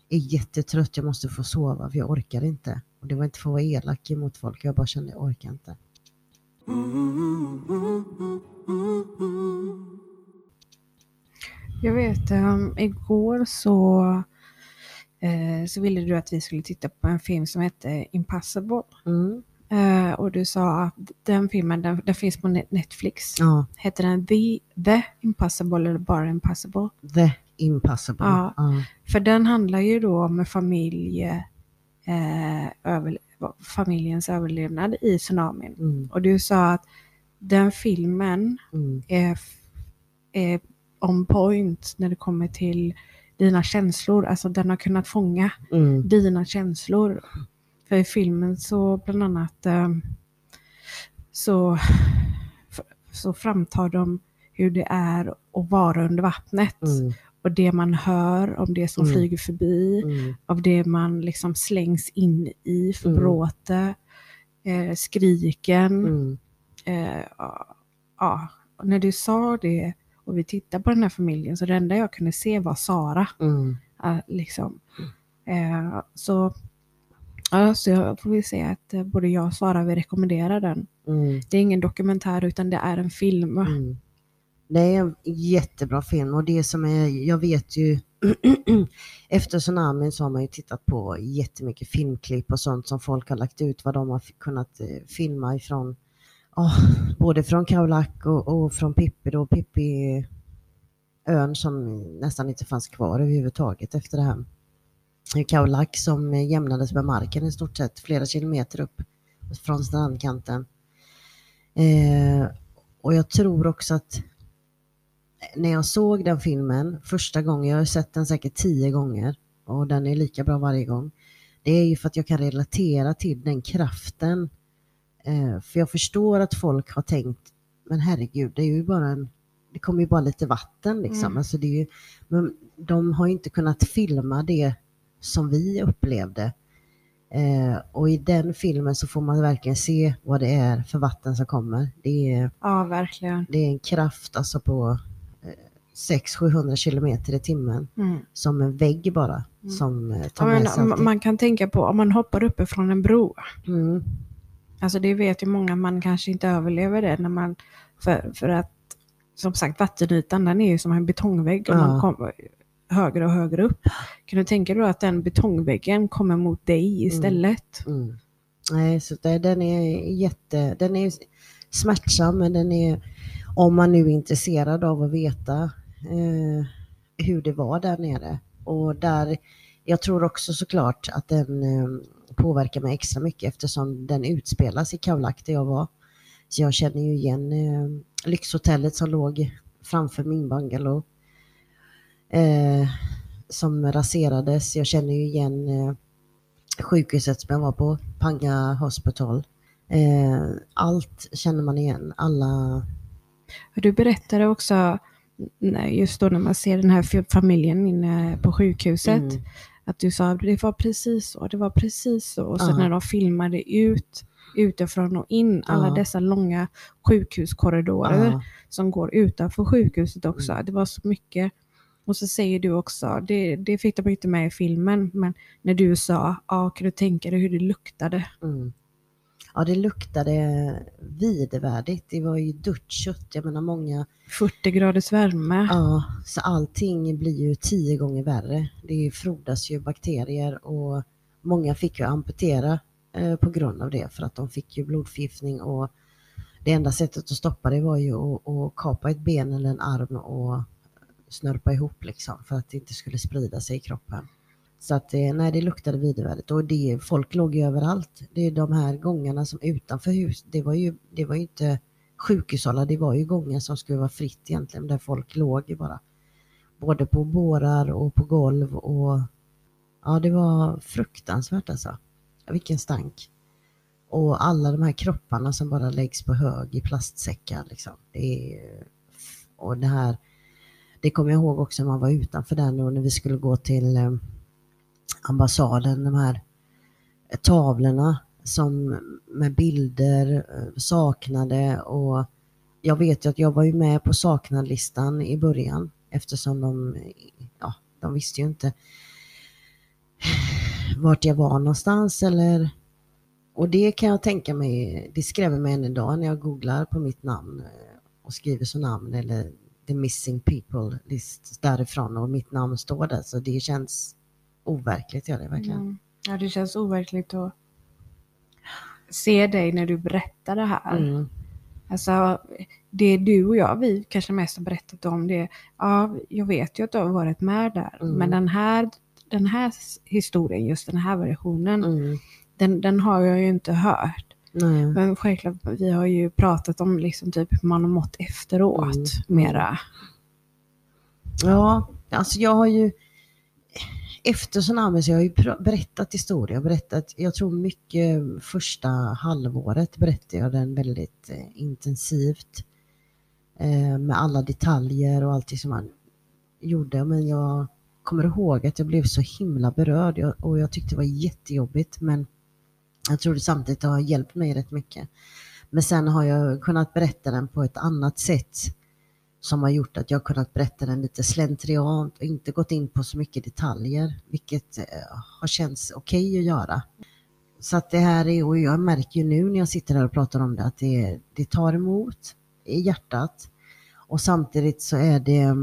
[SPEAKER 2] är jättetrött, jag måste få sova för jag orkar inte. Och det var inte för att vara elak emot folk, jag bara kände jag orkar inte.
[SPEAKER 1] Jag vet, um, igår så, eh, så ville du att vi skulle titta på en film som hette Impossible.
[SPEAKER 2] Mm.
[SPEAKER 1] Eh, och du sa att den filmen, den, den finns på Net- Netflix.
[SPEAKER 2] Ja,
[SPEAKER 1] Heter den The, The Impossible eller bara Impossible?
[SPEAKER 2] The Impossible.
[SPEAKER 1] Ja.
[SPEAKER 2] Ja.
[SPEAKER 1] För den handlar ju då om en familj, eh, över, familjens överlevnad i tsunamin.
[SPEAKER 2] Mm,
[SPEAKER 1] Och du sa att den filmen
[SPEAKER 2] mm,
[SPEAKER 1] är, är on point när det kommer till dina känslor. Alltså den har kunnat fånga
[SPEAKER 2] mm,
[SPEAKER 1] dina känslor. För i filmen så bland annat eh, så, så framtar de hur det är att vara under vattnet.
[SPEAKER 2] mm,
[SPEAKER 1] Och det man hör om det som
[SPEAKER 2] Mm.
[SPEAKER 1] flyger förbi,
[SPEAKER 2] mm,
[SPEAKER 1] av det man liksom slängs in i för
[SPEAKER 2] Mm.
[SPEAKER 1] bråte, eh, skriken.
[SPEAKER 2] mm,
[SPEAKER 1] Eh, ja, och när du sa det och vi tittade på den här familjen så det enda jag kunde se var Sara.
[SPEAKER 2] mm.
[SPEAKER 1] eh, liksom. eh, så, ja, så jag får vi se att eh, både jag och Sara vi rekommenderar den.
[SPEAKER 2] mm.
[SPEAKER 1] Det är ingen dokumentär utan det är en film.
[SPEAKER 2] Mm. Det är en jättebra film och det som är, jag vet ju <clears throat> efter tsunamin så har man ju tittat på jättemycket filmklipp och sånt som folk har lagt ut vad de har kunnat eh, filma ifrån oh, både från Kaulak och, och från Pippi då, Pippi ön som nästan inte fanns kvar överhuvudtaget efter det här. Kaulak som eh, jämnades med marken i stort sett flera kilometer upp från strandkanten. Eh, och jag tror också att när jag såg den filmen första gången, jag har sett den säkert tio gånger och den är lika bra varje gång. Det är ju för att jag kan relatera till den kraften. Eh, för jag förstår att folk har tänkt, men herregud, det är ju bara en, det kommer ju bara lite vatten liksom.
[SPEAKER 1] Mm.
[SPEAKER 2] Alltså det är ju, men de har ju inte kunnat filma det som vi upplevde. Eh, och i den filmen så får man verkligen se vad det är för vatten som kommer. Det är,
[SPEAKER 1] Ja, verkligen.
[SPEAKER 2] det är en kraft alltså på 600-700 kilometer i timmen.
[SPEAKER 1] Mm.
[SPEAKER 2] Som en vägg bara.
[SPEAKER 1] Mm.
[SPEAKER 2] Som eh, tar
[SPEAKER 1] Ja,
[SPEAKER 2] med
[SPEAKER 1] men,
[SPEAKER 2] sig allting.
[SPEAKER 1] man kan tänka på om man hoppar uppe från en bro.
[SPEAKER 2] Mm,
[SPEAKER 1] Alltså det vet ju många, man kanske inte överlever det när man, för, för att som sagt vattenytan den är ju som en betongvägg och
[SPEAKER 2] Ja.
[SPEAKER 1] man kommer högre och högre upp. Kan du tänka dig då att den betongväggen kommer mot dig istället?
[SPEAKER 2] mm. Nej, så det, den är jätte, den är smärtsam men den är, om man nu är intresserad av att veta eh, hur det var där nere. Och där, jag tror också såklart att den eh, påverkar mig extra mycket eftersom den utspelas i Kaulak där jag var. Så jag känner ju igen eh, lyxhotellet som låg framför min bungalow. Eh, som raserades. Jag känner ju igen eh, sjukhuset som jag var på, Panga Hospital. Eh, allt känner man igen. Alla...
[SPEAKER 1] Du berättade också, nej, just då när man ser den här familjen inne på sjukhuset,
[SPEAKER 2] Mm.
[SPEAKER 1] att du sa att det var precis så, det var precis så. Och så
[SPEAKER 2] Ja.
[SPEAKER 1] när de filmade ut, utifrån och in, alla
[SPEAKER 2] Ja.
[SPEAKER 1] dessa långa sjukhuskorridorer
[SPEAKER 2] Ja,
[SPEAKER 1] som går utanför sjukhuset också.
[SPEAKER 2] Mm.
[SPEAKER 1] Det var så mycket. Och så säger du också, det, det fick de inte med i filmen, men när du sa, ja, kan du tänka dig hur det luktade?
[SPEAKER 2] mm. Ja, det luktade vidervärdigt. Det var ju dött kött. Jag menar många
[SPEAKER 1] 40 graders värme.
[SPEAKER 2] Ja, så allting blir ju tio gånger värre. Det frodas ju bakterier och många fick ju amputera eh, på grund av det för att de fick ju blodförgiftning och det enda sättet att stoppa det var ju att, att kapa ett ben eller en arm och snörpa ihop liksom för att det inte skulle sprida sig i kroppen. Så att eh, nej, det luktade vidervärdigt och det, folk låg ju överallt. Det är de här gångarna som utanför hus, det var ju, det var ju inte sjukhushållar, det var ju gångar som skulle vara fritt egentligen där folk låg ju bara. Både på bårar och på golv och ja, det var fruktansvärt alltså. Vilken stank. Och alla de här kropparna som bara läggs på hög i plastsäckar liksom. Det är, och det här, det kommer jag ihåg också när man var utanför där nu när vi skulle gå till eh, ambassaden, de här tavlorna som med bilder eh, saknade och jag vet ju att jag var ju med på saknadlistan i början eftersom de, ja, de visste ju inte vart jag var någonstans eller och det kan jag tänka mig, det skrämmer mig än idag när jag googlar på mitt namn eh, och skriver så namn eller the missing people list därifrån och mitt namn står där så det känns overkligt gör det verkligen.
[SPEAKER 1] Mm. Ja, det känns overkligt och se dig när du berättar det här.
[SPEAKER 2] Mm.
[SPEAKER 1] Alltså, det du och jag, vi kanske mest har berättat om det. Ja, jag vet ju att du har varit med där.
[SPEAKER 2] Mm.
[SPEAKER 1] Men den här, den här historien, just den här versionen,
[SPEAKER 2] Mm.
[SPEAKER 1] den, den har jag ju inte hört.
[SPEAKER 2] Nej.
[SPEAKER 1] Men självklart, vi har ju pratat om liksom typ hur man har mått efteråt
[SPEAKER 2] Mm.
[SPEAKER 1] mera.
[SPEAKER 2] Ja, alltså jag har ju efter tsunamin så jag har ju berättat historia, berättat, jag tror mycket första halvåret berättade jag den väldigt eh, intensivt. Eh, med alla detaljer och allting som man gjorde. Men jag kommer ihåg att jag blev så himla berörd och jag tyckte det var jättejobbigt men jag tror det samtidigt har hjälpt mig rätt mycket. Men sen har jag kunnat berätta den på ett annat sätt som har gjort att jag kunnat berätta den lite slentriant och inte gått in på så mycket detaljer, vilket eh, har känts okej att göra. Så att det här är, och jag märker ju nu när jag sitter här och pratar om det, att det, det tar emot i hjärtat. Och samtidigt så är det,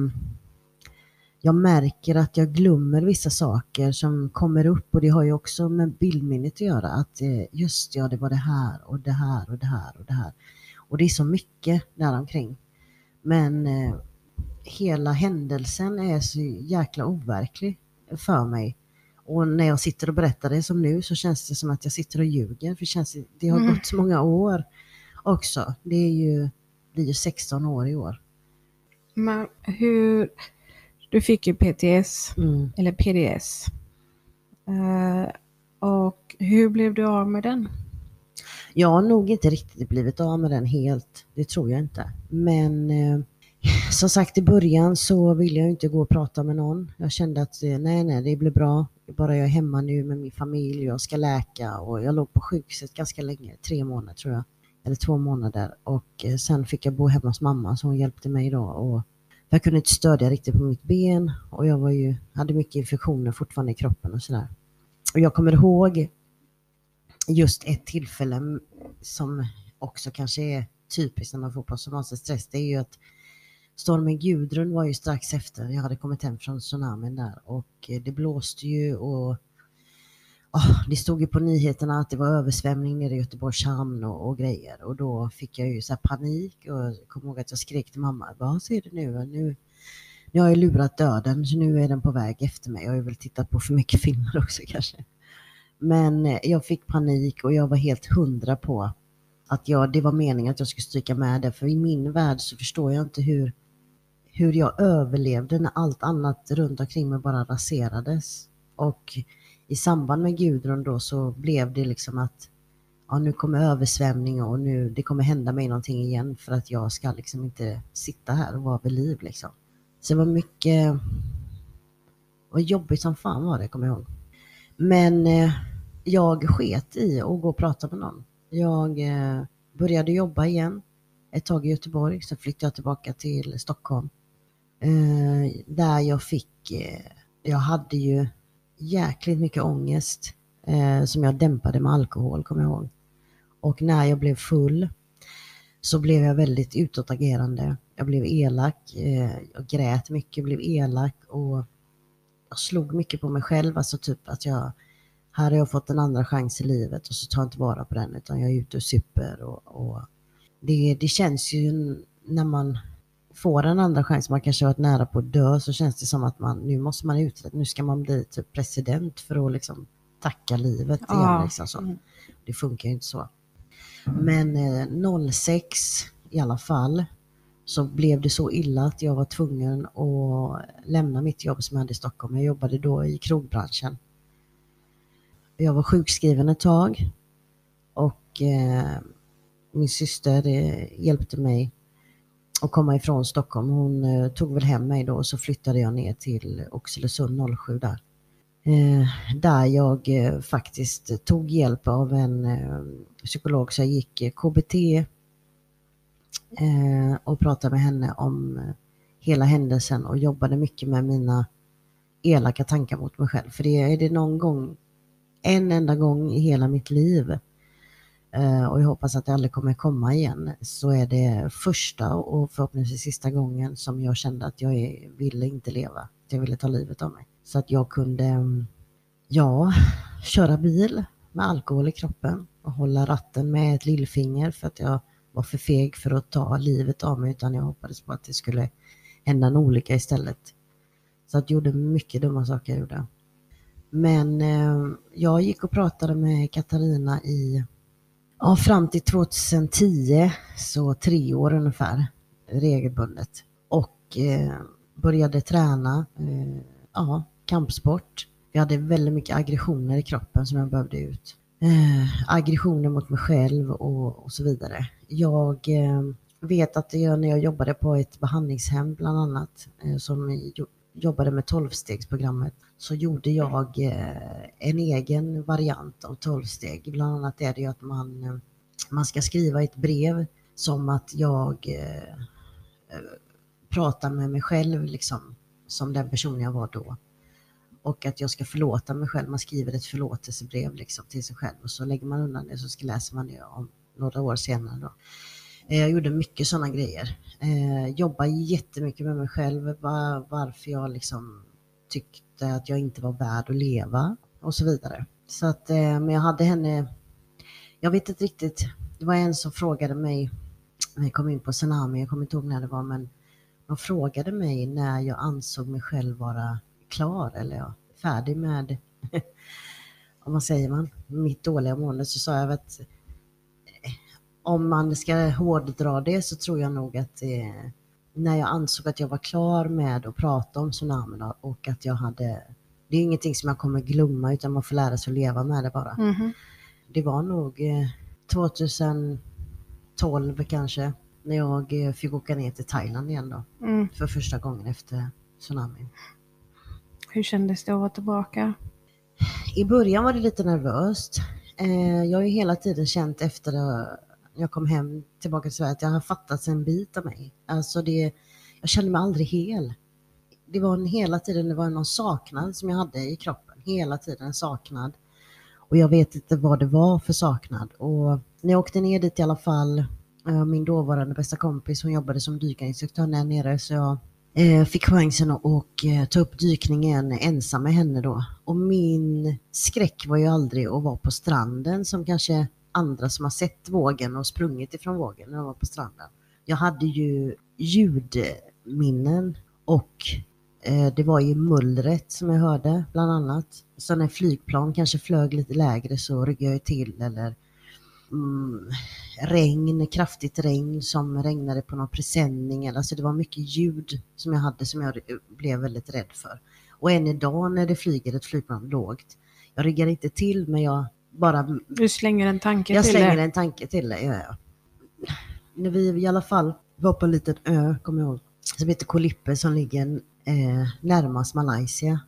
[SPEAKER 2] jag märker att jag glömmer vissa saker som kommer upp och det har ju också med bildminnet att göra. Att eh, just ja, det var det här och det här och det här och det här. Och det är så mycket däromkring. Men eh, hela händelsen är så jäkla overklig för mig. Och när jag sitter och berättar det som nu så känns det som att jag sitter och ljuger. För det, känns, det har
[SPEAKER 1] Mm.
[SPEAKER 2] gått så många år också. Det är ju, blir ju 16 år i år.
[SPEAKER 1] Men hur... Du fick ju PTS,
[SPEAKER 2] Mm.
[SPEAKER 1] eller PDS. Eh, och hur blev du av med den?
[SPEAKER 2] Jag har nog inte riktigt blivit av med den helt. Det tror jag inte. Men eh, som sagt i början så ville jag inte gå och prata med någon. Jag kände att eh, nej, nej, det blir bra. Bara jag är hemma nu med min familj, jag ska läka och jag låg på sjukhuset ganska länge, tre månader tror jag. Eller två månader. Och eh, sen fick jag bo hemma hos mamma så hon hjälpte mig då. Och jag kunde inte stödja riktigt på mitt ben och jag var ju, hade mycket infektioner fortfarande i kroppen och sådär. Och jag kommer ihåg just ett tillfälle som också kanske är typiskt när man får posttraumatisk stress, det är ju att stormen Gudrun var ju strax efter jag hade kommit hem från tsunamin där och eh, det blåste ju och Oh, det stod ju på nyheterna att det var översvämning nere i Göteborgs hamn och, och grejer och då fick jag ju så här panik och jag kommer ihåg att jag skrek till mamma, vad ser du nu? nu? Nu har jag lurat döden så nu är den på väg efter mig. Jag har ju väl tittat på för mycket <laughs> filmer också kanske. Men eh, jag fick panik och jag var helt hundra på att jag, det var meningen att jag skulle stryka med det. För i min värld så förstår jag inte hur, hur jag överlevde när allt annat runt omkring mig bara raserades. Och i samband med Gudrun då så blev det liksom att ja, nu kommer översvämning och nu det kommer hända mig någonting igen för att jag ska liksom inte sitta här och vara vid liv liksom. Så det var mycket, och jobbigt som fan var det kommer jag ihåg. Men eh, jag sket i att gå och prata med någon. Jag eh, började jobba igen ett tag i Göteborg, sen flyttade jag tillbaka till Stockholm. Eh, där jag fick, eh, jag hade ju jäkligt mycket ångest eh, som jag dämpade med alkohol, kommer jag ihåg. Och när jag blev full så blev jag väldigt utåtagerande. Jag blev elak, eh, jag grät mycket, blev elak och jag slog mycket på mig själv, alltså typ att jag här har jag fått en andra chans i livet och så tar jag inte vara på den utan jag är ute och super och, och det, det känns ju när man får en andra chans, man kanske har varit nära på att dö, så känns det som att man, nu måste man ut, nu ska man bli typ president för att liksom tacka livet igen.
[SPEAKER 1] Ja.
[SPEAKER 2] Liksom så.
[SPEAKER 1] Mm.
[SPEAKER 2] Det funkar ju inte så. Men eh, 06 i alla fall så blev det så illa att jag var tvungen att lämna mitt jobb som jag hade i Stockholm. Jag jobbade då i krogbranschen. Jag var sjukskriven ett tag och eh, min syster eh, hjälpte mig att komma ifrån Stockholm. Hon eh, tog väl hem mig då och så flyttade jag ner till Oxelösund 07 där. Eh, där jag eh, faktiskt tog hjälp av en eh, psykolog så jag gick eh, KBT eh, och pratade med henne om eh, hela händelsen och jobbade mycket med mina elaka tankar mot mig själv. För det är det någon gång, en enda gång i hela mitt liv eh, och jag hoppas att det aldrig kommer komma igen, så är det första och förhoppningsvis sista gången som jag kände att jag ville inte leva. Att jag ville ta livet av mig. Så att jag kunde, mm, ja, köra bil med alkohol i kroppen. och hålla ratten med ett lillfinger för att jag var för feg för att ta livet av mig utan jag hoppades på att det skulle hända en olycka istället. Så att jag gjorde mycket dumma saker. Jag gjorde. Men eh, jag gick och pratade med Katarina i, ja, fram till 2010, så tre år ungefär, regelbundet. Och eh, började träna, eh, ja, kampsport. Jag hade väldigt mycket aggressioner i kroppen som jag behövde ut. Eh, aggressioner mot mig själv och, och så vidare. Jag eh, vet att jag, när jag jobbade på ett behandlingshem bland annat, eh, som jobbade med tolvstegsprogrammet, så gjorde jag eh, en egen variant av tolvsteg. Bland annat är det ju att man, eh, man ska skriva ett brev som att jag eh, pratar med mig själv liksom, som den person jag var då. Och att jag ska förlåta mig själv. Man skriver ett förlåtelsebrev liksom, till sig själv och så lägger man undan det så läser man det om några år senare. Då. Jag gjorde mycket sådana grejer. Eh, jobbade jättemycket med mig själv, var, varför jag liksom tyckte att jag inte var värd att leva och så vidare. Så att, eh, men jag hade henne, jag vet inte riktigt, det var en som frågade mig, när jag kom in på Tsunami, jag kommer inte ihåg när det var, men de frågade mig när jag ansåg mig själv vara klar eller ja, färdig med, <laughs> vad säger man, mitt dåliga mående, så sa jag att eh, om man ska hårddra det så tror jag nog att det, när jag ansåg att jag var klar med att prata om tsunamin och att jag hade, det är ingenting som jag kommer glömma utan man får lära sig att leva med det bara.
[SPEAKER 1] Mm.
[SPEAKER 2] Det var nog 2012 eh, kanske, när jag eh, fick åka ner till Thailand igen då, mm. för första gången efter tsunamin.
[SPEAKER 1] Hur kändes det att vara tillbaka?
[SPEAKER 2] I början var det lite nervöst. Eh, jag har ju hela tiden känt efter jag kom hem tillbaka till Sverige att jag har fattats en bit av mig. Alltså det, jag kände mig aldrig hel. Det var en, hela tiden det var någon saknad som jag hade i kroppen. Hela tiden en saknad. Och jag vet inte vad det var för saknad. Och när jag åkte ner dit i alla fall, eh, min dåvarande bästa kompis, hon jobbade som dykarinstruktör där nere, så jag eh, fick chansen att och, eh, ta upp dykningen ensam med henne då. Och min skräck var ju aldrig att vara på stranden som kanske andra som har sett vågen och sprungit ifrån vågen när de var på stranden. Jag hade ju ljudminnen och eh, det var ju mullret som jag hörde bland annat. Så när flygplan kanske flög lite lägre så ryggade jag till eller mm, regn, kraftigt regn som regnade på någon presenning. Alltså det var mycket ljud som jag hade som jag blev väldigt rädd för. Och än idag när det flyger ett flygplan lågt, jag ryggar inte till men jag bara...
[SPEAKER 1] Du slänger en tanke
[SPEAKER 2] jag
[SPEAKER 1] till
[SPEAKER 2] det? Jag slänger en tanke till det, ja, ja. När vi i alla fall var på en liten ö, kommer jag ihåg, som heter Kolippe som ligger eh, närmast Malaysia.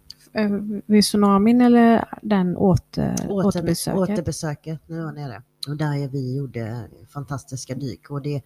[SPEAKER 1] Vid tsunamin eller den åter,
[SPEAKER 2] Åter, återbesöket? Återbesöket, när jag var nere. Och där vi gjorde fantastiska dyk. Och det,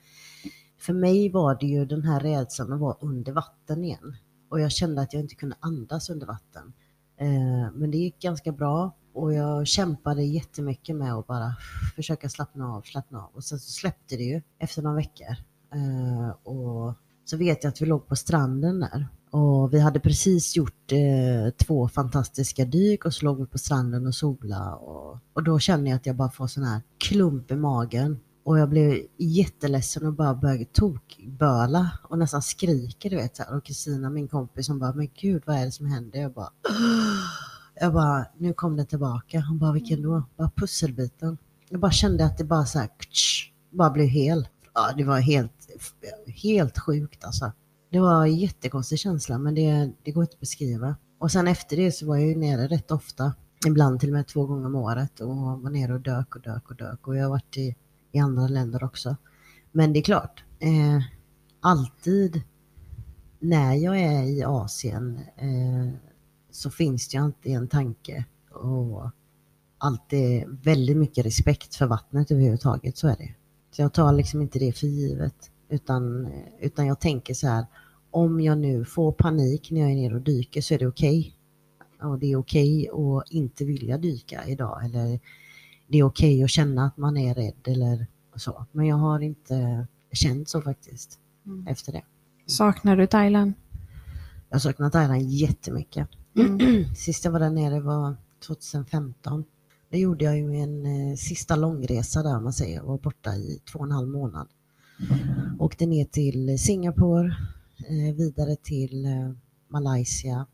[SPEAKER 2] för mig var det ju den här rädslan att vara under vatten igen. Och jag kände att jag inte kunde andas under vatten. Eh, men det gick ganska bra och jag kämpade jättemycket med att bara försöka slappna av, slappna av. Och sen så släppte det ju efter några veckor. Eh, och så vet jag att vi låg på stranden där. Och vi hade precis gjort eh, två fantastiska dyk och så låg vi på stranden och sola och, och då känner jag att jag bara får sån här klump i magen. Och jag blev jätteledsen och bara började tokböla och nästan skriker du vet. Så här. Och Kristina, min kompis, som bara, men gud vad är det som händer? Jag bara, jag bara, nu kom det tillbaka. Han bara, vilken då? Bara pusselbiten. Jag bara kände att det bara så här, ktsch, bara blev hel. Ja, det var helt, helt sjukt alltså. Det var en jättekonstig känsla, men det, det går inte att beskriva. Och sen efter det så var jag ju nere rätt ofta. Ibland till och med två gånger om året och var nere och dök och dök och dök. Och jag har varit i, i andra länder också. Men det är klart, eh, alltid när jag är i Asien eh, så finns det ju alltid en tanke och alltid väldigt mycket respekt för vattnet överhuvudtaget, så är det. Så jag tar liksom inte det för givet, utan, utan jag tänker så här, om jag nu får panik när jag är nere och dyker så är det okej. Okay. Och det är okej okay att inte vilja dyka idag, eller det är okej okay att känna att man är rädd eller så. Men jag har inte känt så faktiskt mm. efter det.
[SPEAKER 1] Saknar du Thailand?
[SPEAKER 2] Jag saknar Thailand jättemycket. Mm. <clears throat> Sist jag var där nere var 2015. Det gjorde jag ju en eh, sista långresa där man säger, var borta i två och en halv månad. Åkte ner till Singapore, eh, vidare till eh, Malaysia,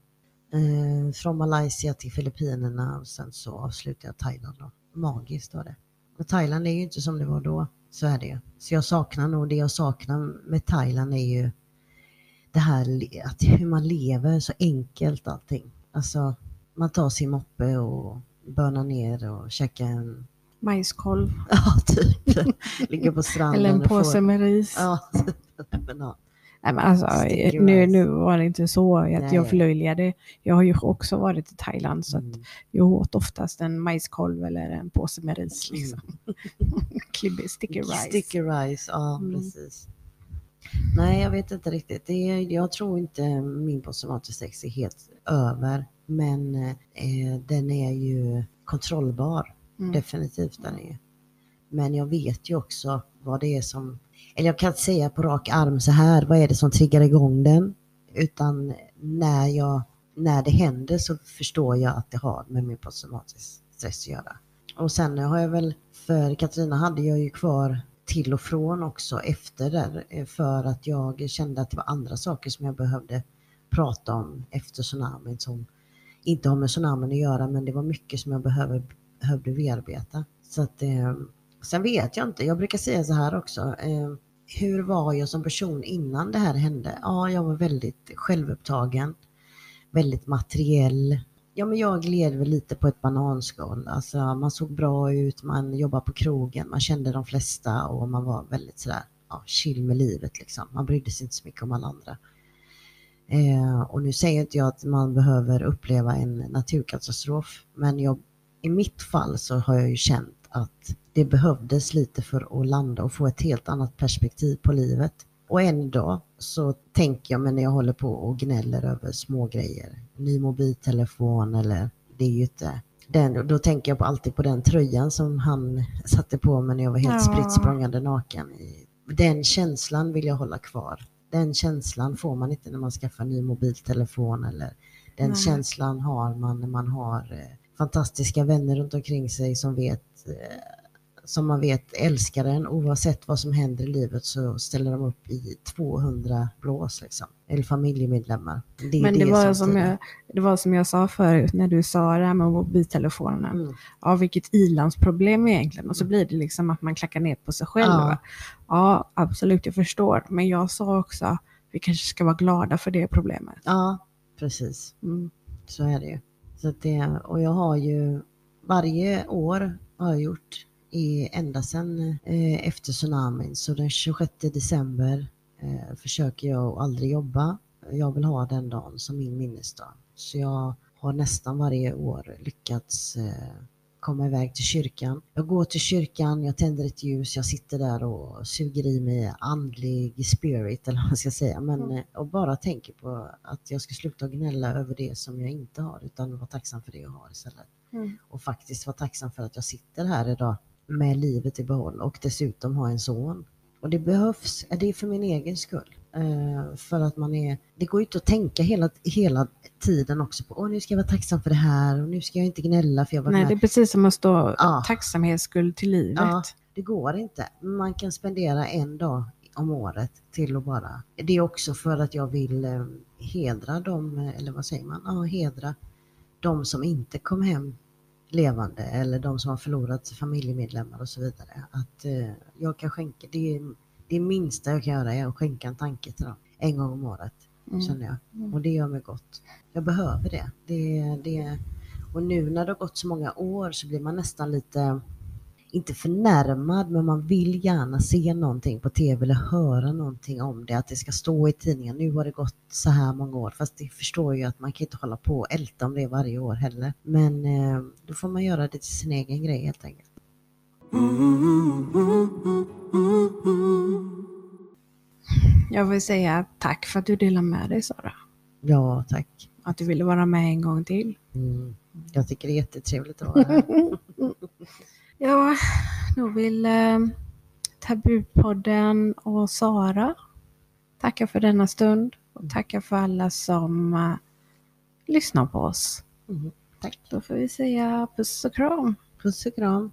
[SPEAKER 2] eh, från Malaysia till Filippinerna och sen så avslutade jag Thailand. Då. Magiskt var det. Men Thailand är ju inte som det var då, så är det ju. Så jag saknar nog, det jag saknar med Thailand är ju det här att hur man lever, så enkelt allting. Alltså, man tar sin moppe och bönar ner och käkar en,
[SPEAKER 1] Majskolv <laughs>
[SPEAKER 2] ja typ, ligger på stranden
[SPEAKER 1] eller en
[SPEAKER 2] och får-
[SPEAKER 1] påse med ris.
[SPEAKER 2] Ja, <laughs> men ja.
[SPEAKER 1] Nej, men alltså,
[SPEAKER 2] Sticky
[SPEAKER 1] nu, nu var det inte så att
[SPEAKER 2] Nej.
[SPEAKER 1] jag förlöjligade. Jag har ju också varit i Thailand så
[SPEAKER 2] Mm.
[SPEAKER 1] jag åt oftast en majskolv eller en påse med ris. Liksom. <laughs> Klibbig sticky rice.
[SPEAKER 2] Mm. Sticky rice, ja
[SPEAKER 1] Mm.
[SPEAKER 2] precis. Nej, jag vet inte riktigt. Det jag tror inte min posttraumatisk stress är helt över. Men eh, den är ju kontrollbar.
[SPEAKER 1] Mm.
[SPEAKER 2] Definitivt den är. Men jag vet ju också vad det är som, eller jag kan inte säga på rak arm så här, vad är det som triggar igång den? Utan när, jag, när det händer så förstår jag att det har med min posttraumatisk stress att göra. Och sen har jag väl, för Katarina hade jag ju kvar till och från också efter där eh, för att jag kände att det var andra saker som jag behövde prata om efter tsunamin som inte har med tsunamin att göra men det var mycket som jag behöver, behövde bearbeta. Så att, eh, sen vet jag inte, jag brukar säga så här också. Eh, hur var jag som person innan det här hände? Ja, jag var väldigt självupptagen, väldigt materiell. Ja, men jag gled väl lite på ett bananskal. Alltså, man såg bra ut, man jobbade på krogen, man kände de flesta och man var väldigt sådär ja, chill med livet liksom. Man brydde sig inte så mycket om alla andra. Eh, och nu säger inte jag att man behöver uppleva en naturkatastrof, men jag, i mitt fall så har jag ju känt att det behövdes lite för att landa och få ett helt annat perspektiv på livet. Och ändå så tänker jag mig när jag håller på och gnäller över små grejer, ny mobiltelefon eller det är ju inte den, då tänker jag på alltid på den tröjan som han satte på mig när jag var helt
[SPEAKER 1] Ja.
[SPEAKER 2] spritt språngande naken. Den känslan vill jag hålla kvar. Den känslan får man inte när man skaffar ny mobiltelefon eller den
[SPEAKER 1] Nej.
[SPEAKER 2] känslan har man när man har eh, fantastiska vänner runt omkring sig som vet eh, som man vet älskar en oavsett vad som händer i livet så ställer de upp i 200 blås liksom. Eller familjemedlemmar. Det
[SPEAKER 1] Men det var,
[SPEAKER 2] som
[SPEAKER 1] jag, det var som jag sa förut när du sa det här med mobiltelefonen.
[SPEAKER 2] Mm.
[SPEAKER 1] Ja, vilket ilandsproblem egentligen. Och så blir det liksom att man klackar ner på sig själv.
[SPEAKER 2] Ja.
[SPEAKER 1] ja, absolut, jag förstår. Men jag sa också, vi kanske ska vara glada för det problemet.
[SPEAKER 2] Ja, precis.
[SPEAKER 1] Mm.
[SPEAKER 2] Så är det ju. Så det, och jag har ju varje år har jag gjort i, ända sedan eh, efter tsunamin. Så den 26 december eh, försöker jag att aldrig jobba. Jag vill ha den dagen som min minnesdag. Så jag har nästan varje år lyckats eh, komma iväg till kyrkan. Jag går till kyrkan, jag tänder ett ljus, jag sitter där och suger i mig andlig spirit eller vad man ska säga. Men,
[SPEAKER 1] Mm.
[SPEAKER 2] eh, och bara tänker på att jag ska sluta gnälla över det som jag inte har utan vara tacksam för det jag har istället.
[SPEAKER 1] Mm.
[SPEAKER 2] Och faktiskt vara tacksam för att jag sitter här idag med livet i behåll och dessutom har en son. Och det behövs, det är för min egen skull. Eh, för att man är, det går ju inte att tänka hela, hela tiden också på, åh nu ska jag vara tacksam för det här och nu ska jag inte gnälla för jag var
[SPEAKER 1] Nej,
[SPEAKER 2] med.
[SPEAKER 1] det är precis som att stå
[SPEAKER 2] Ja.
[SPEAKER 1] tacksamhetsskuld till livet.
[SPEAKER 2] Ja. Det går inte. Man kan spendera en dag om året till att bara... Det är också för att jag vill eh, hedra dem, eh, eller vad säger man? Ja, hedra de som inte kom hem levande eller de som har förlorat familjemedlemmar och så vidare. Att eh, jag kan skänka, det, är, det minsta jag kan göra är att skänka en tanke till dem en gång om året,
[SPEAKER 1] Mm.
[SPEAKER 2] känner jag.
[SPEAKER 1] Mm.
[SPEAKER 2] Och det gör mig gott. Jag behöver det. det, det och nu när det har gått så många år så blir man nästan lite inte förnärmad, men man vill gärna se någonting på tv eller höra någonting om det. Att det ska stå i tidningen, nu har det gått så här många år. Fast det förstår ju att man kan inte hålla på och älta om det varje år heller. Men eh, då får man göra det till sin egen grej helt enkelt.
[SPEAKER 1] Jag vill säga tack för att du delar med dig Sara.
[SPEAKER 2] Ja, tack.
[SPEAKER 1] Att du ville vara med en gång till.
[SPEAKER 2] Mm. Jag tycker det är jättetrevligt att vara här. <laughs>
[SPEAKER 1] Ja, då vill eh, Tabupodden och Sara tacka för denna stund och tacka för alla som eh, lyssnar på oss.
[SPEAKER 2] Mm. Tack.
[SPEAKER 1] Då får vi säga puss och kram.
[SPEAKER 2] Puss och kram.